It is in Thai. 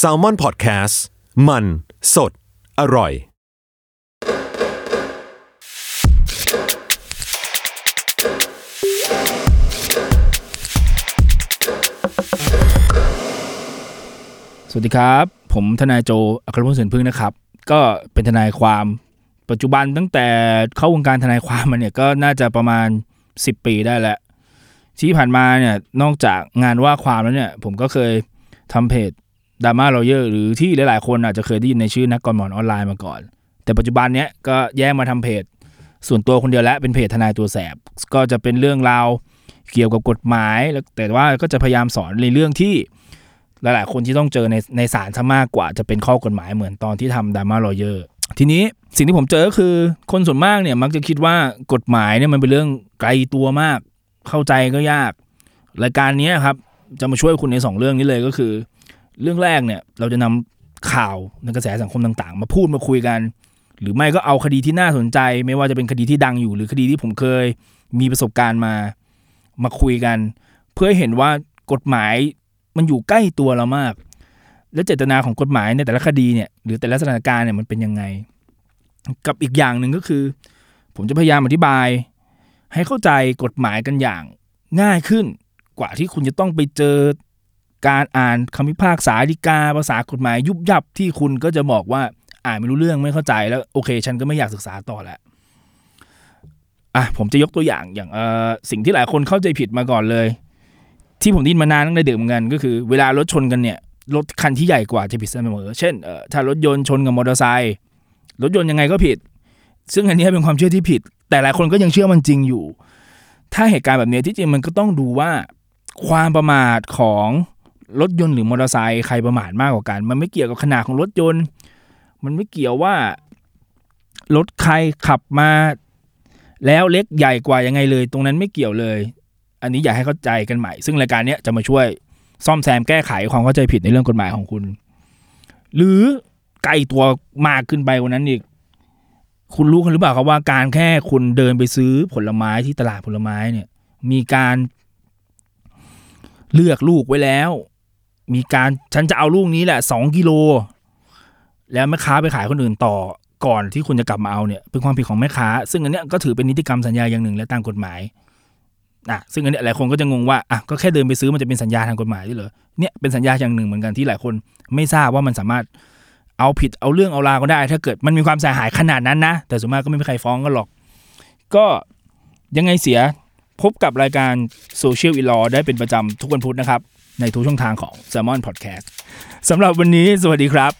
s a l ม o n PODCAST มัน สด อร่อย สวัสดีครับ ผมทนายโจอัครพลเสนพึ่งนะครับ ก็เป็นทนายความปัจจุบันตั้งแต่เข้าวงการทนายความมาเนี่ยก็น่าจะประมาณ 10 ปีได้แล้วที่ผ่านมาเนี่ยนอกจากงานว่าความแล้วเนี่ย ผมก็เคย ทำเพจดราม่า l อเยอร์หรือที่หลายๆ คนอาจจะเคยได้ยินในชื่อนักกฎหมายออนไลน์มาก่อน แต่ปัจจุบันเนี้ยก็แยกมาทำเพจ ส่วนตัวคนเดียวแล้วเป็นเพจทนายตัวแสบ ก็จะเป็นเรื่องราวเกี่ยวกับกฎหมายแล้วแต่ว่าก็จะพยายามสอนในเรื่องที่หลายๆ คนที่ต้องเจอในในศาลซะมากกว่าจะเป็นข้อกฎหมายเหมือนตอนที่ทำดราม่า l อเยอร์ทีนี้สิ่งที่ผมเจอก็คือคนส่วนมากเนี่ยมักจะคิดว่ากฎหมายเนี่ยมันเป็นเรื่องไกลตัวมาก เข้าใจก็ยาก รายการนี้ครับ จะมาช่วยคุณในสองเรื่องนี้เลยก็คือ เรื่องแรกเนี่ยเราจะนำข่าวในกระแสสังคมต่างๆ มาพูดมาคุยกัน หรือไม่ก็เอาคดีที่น่าสนใจ ไม่ว่าจะเป็นคดีที่ดังอยู่ หรือคดีที่ผมเคยมีประสบการณ์มามาคุยกัน เพื่อเห็นว่ากฎหมายมันอยู่ใกล้ตัวเรามาก และเจตนาของกฎหมายในแต่ละคดีเนี่ยหรือแต่ละสถานการณ์เนี่ยมันเป็นยังไง กับอีกอย่างหนึ่งก็คือ ผมจะพยายามอธิบาย ให้เข้าใจกฎหมายกันอย่างง่ายขึ้น ว่าที่คุณจะต้องไปเจอการอ่านคำพิพากษาฎีกาภาษากฎหมาย ยุบยับที่คุณก็จะบอกว่าอ่านไม่รู้เรื่องไม่เข้าใจแล้วโอเค ฉันก็ไม่อยากศึกษาต่อแล้วอะผมจะยกตัวอย่างอย่างเอ่อสิ่งที่หลายคนเข้าใจผิดมาก่อนเลย ที่ผมได้ยินมานานตั้งแต่เด็กเหมือนกันก็คือ เวลารถชนกันเนี่ยรถคันที่ใหญ่กว่าจะผิดเสมอ เช่นเอ่อถ้ารถยนต์ชนกับมอเตอร์ไซค์รถยนต์ยังไงก็ผิด ซึ่งอันนี้เป็นความเชื่อที่ผิด แต่หลายคนก็ยังเชื่อมันจริงอยู่ ถ้าเหตุการณ์แบบนี้ที่จริงมันก็ต้องดูว่า ความประมาทของรถยนต์หรือมอเตอร์ไซค์ใครประมาทมากกว่ากัน มันไม่เกี่ยวกับขนาดของรถยนต์ มันไม่เกี่ยวว่ารถใครขับมาแล้วเล็กใหญ่กว่ายังไงเลย ตรงนั้นไม่เกี่ยวเลย อันนี้อยากให้เข้าใจกันใหม่ ซึ่งรายการนี้จะมาช่วยซ่อมแซมแก้ไขความเข้าใจผิดในเรื่องกฎหมายของคุณ หรือไกลตัวมากขึ้นไปกว่านั้นอีก คุณรู้กันหรือเปล่าครับว่าการแค่คุณเดินไปซื้อผลไม้ที่ตลาดผลไม้เนี่ย มีการ เลือกลูกไว้แล้ว มีการฉันจะเอาลูกนี้แหละสองกิโล แล้วแม่ค้าไปขายคนอื่นต่อก่อนที่คุณจะกลับมาเอาเนี่ยเป็นความผิดของแม่ค้า ซึ่งอันเนี้ยก็ถือเป็นนิติกรรมสัญญาอย่างหนึ่งและตามกฎหมายอะซึ่งอันเนี้ยหลายคนก็จะงงว่าอะก็แค่เดินไปซื้อมันจะเป็นสัญญาทางกฎหมายด้วยเหรอเนี่ยเป็นสัญญาอย่างหนึ่งเหมือนกันที่หลายคนไม่ทราบว่ามันสามารถเอาผิดเอาเรื่องเอาราวก็ได้ ถ้าเกิดมันมีความเสียหายขนาดนั้นนะ แต่ส่วนมากก็ไม่มีใครฟ้องกันหรอก ก็ยังไงเสีย พบกับรายการ Social i l a w ได้เป็นประจำทุกวันพุธนะครับ ในทุกช่องทางของ s ซ l m o n Podcast สำหรับวันนี้สวัสดีครับ